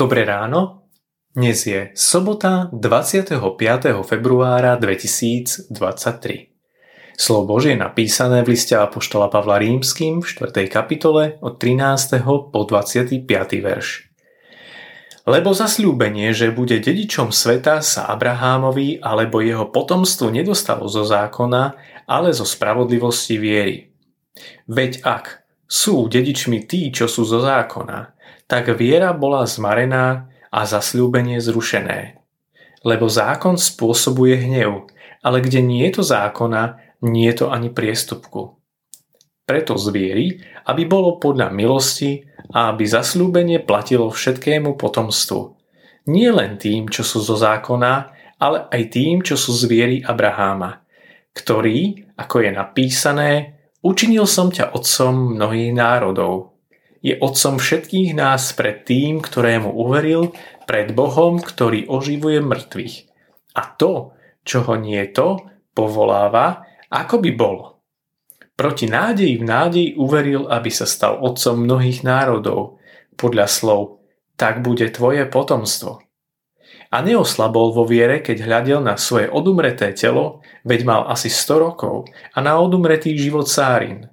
Dobré ráno, dnes je sobota 25. februára 2023. Slovo Božie napísané v liste Apoštola Pavla Rímským v 4. kapitole od 13. po 25. verš. Lebo zasľúbenie, že bude dedičom sveta sa Abrahámovi alebo jeho potomstvu nedostalo zo zákona, ale zo spravodlivosti viery. Veď ak sú dedičmi tí, čo sú zo zákona, tak viera bola zmarená a zasľúbenie zrušené. Lebo zákon spôsobuje hnev, ale kde nie je to zákona, nie je to ani priestupku. Preto zvierí, aby bolo podľa milosti a aby zasľúbenie platilo všetkému potomstvu. Nie len tým, čo sú zo zákona, ale aj tým, čo sú zvieri Abraháma, ktorý, ako je napísané, učinil som ťa otcom mnohých národov je otcom všetkých nás pred tým, ktorému uveril, pred Bohom, ktorý oživuje mŕtvych. A to, čo ho nie to, povoláva, ako by bolo. Proti nádeji v nádeji uveril, aby sa stal otcom mnohých národov, podľa slov, tak bude tvoje potomstvo. A neoslabol vo viere, keď hľadel na svoje odumreté telo, veď mal asi 100 rokov, a na odumretý život Sárin,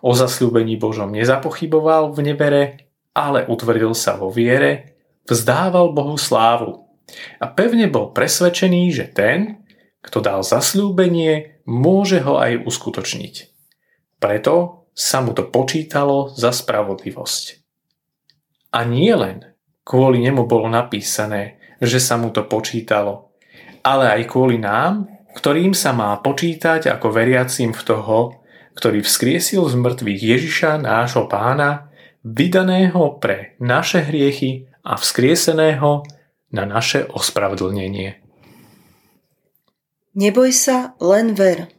O zasľúbení Božom nezapochyboval v nebere, ale utvrdil sa vo viere, vzdával Bohu slávu a pevne bol presvedčený, že ten, kto dal zasľúbenie, môže ho aj uskutočniť. Preto sa mu to počítalo za spravodlivosť. A nie len kvôli nemu bolo napísané, že sa mu to počítalo, ale aj kvôli nám, ktorým sa má počítať ako veriacím v toho, ktorý vzkriesil z mŕtvych Ježiša, nášho pána, vydaného pre naše hriechy a vzkrieseného na naše ospravedlnenie. Neboj sa, len ver.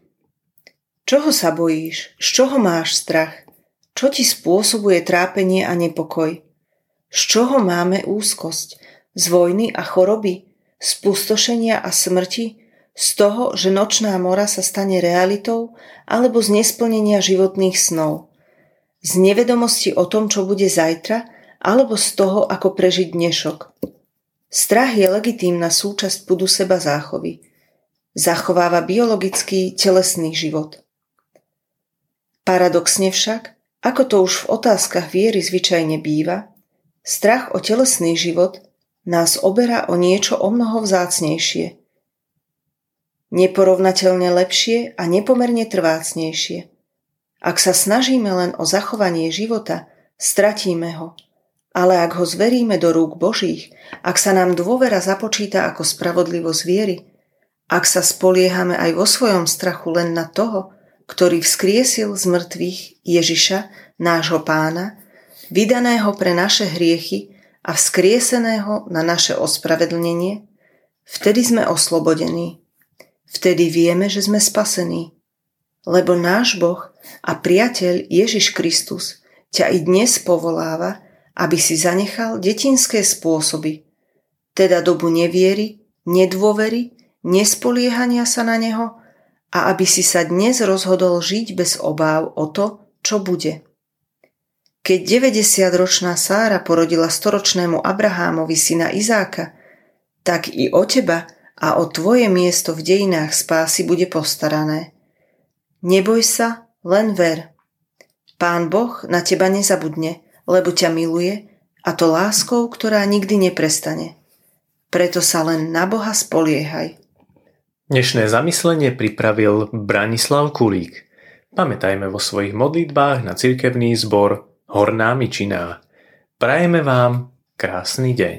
Čoho sa bojíš? Z čoho máš strach? Čo ti spôsobuje trápenie a nepokoj? Z čoho máme úzkosť? Z vojny a choroby? Z pustošenia a smrti? Z toho, že nočná mora sa stane realitou, alebo z nesplnenia životných snov. Z nevedomosti o tom, čo bude zajtra, alebo z toho, ako prežiť dnešok. Strach je legitímna súčasť pudu seba záchovy. Zachováva biologický, telesný život. Paradoxne však, ako to už v otázkach viery zvyčajne býva, strach o telesný život nás oberá o niečo o mnoho vzácnejšie – neporovnateľne lepšie a nepomerne trvácnejšie. Ak sa snažíme len o zachovanie života, stratíme ho. Ale ak ho zveríme do rúk Božích, ak sa nám dôvera započíta ako spravodlivosť viery, ak sa spoliehame aj vo svojom strachu len na toho, ktorý vzkriesil z mŕtvych Ježiša, nášho pána, vydaného pre naše hriechy a vzkrieseného na naše ospravedlnenie, vtedy sme oslobodení Vtedy vieme, že sme spasení. Lebo náš Boh a priateľ Ježiš Kristus ťa i dnes povoláva, aby si zanechal detinské spôsoby, teda dobu neviery, nedôvery, nespoliehania sa na Neho a aby si sa dnes rozhodol žiť bez obáv o to, čo bude. Keď 90-ročná Sára porodila storočnému Abrahámovi syna Izáka, tak i o teba – a o tvoje miesto v dejinách spásy bude postarané. Neboj sa, len ver. Pán Boh na teba nezabudne, lebo ťa miluje a to láskou, ktorá nikdy neprestane. Preto sa len na Boha spoliehaj. Dnešné zamyslenie pripravil Branislav Kulík. Pamätajme vo svojich modlitbách na cirkevný zbor Horná Mičiná. Prajeme vám krásny deň.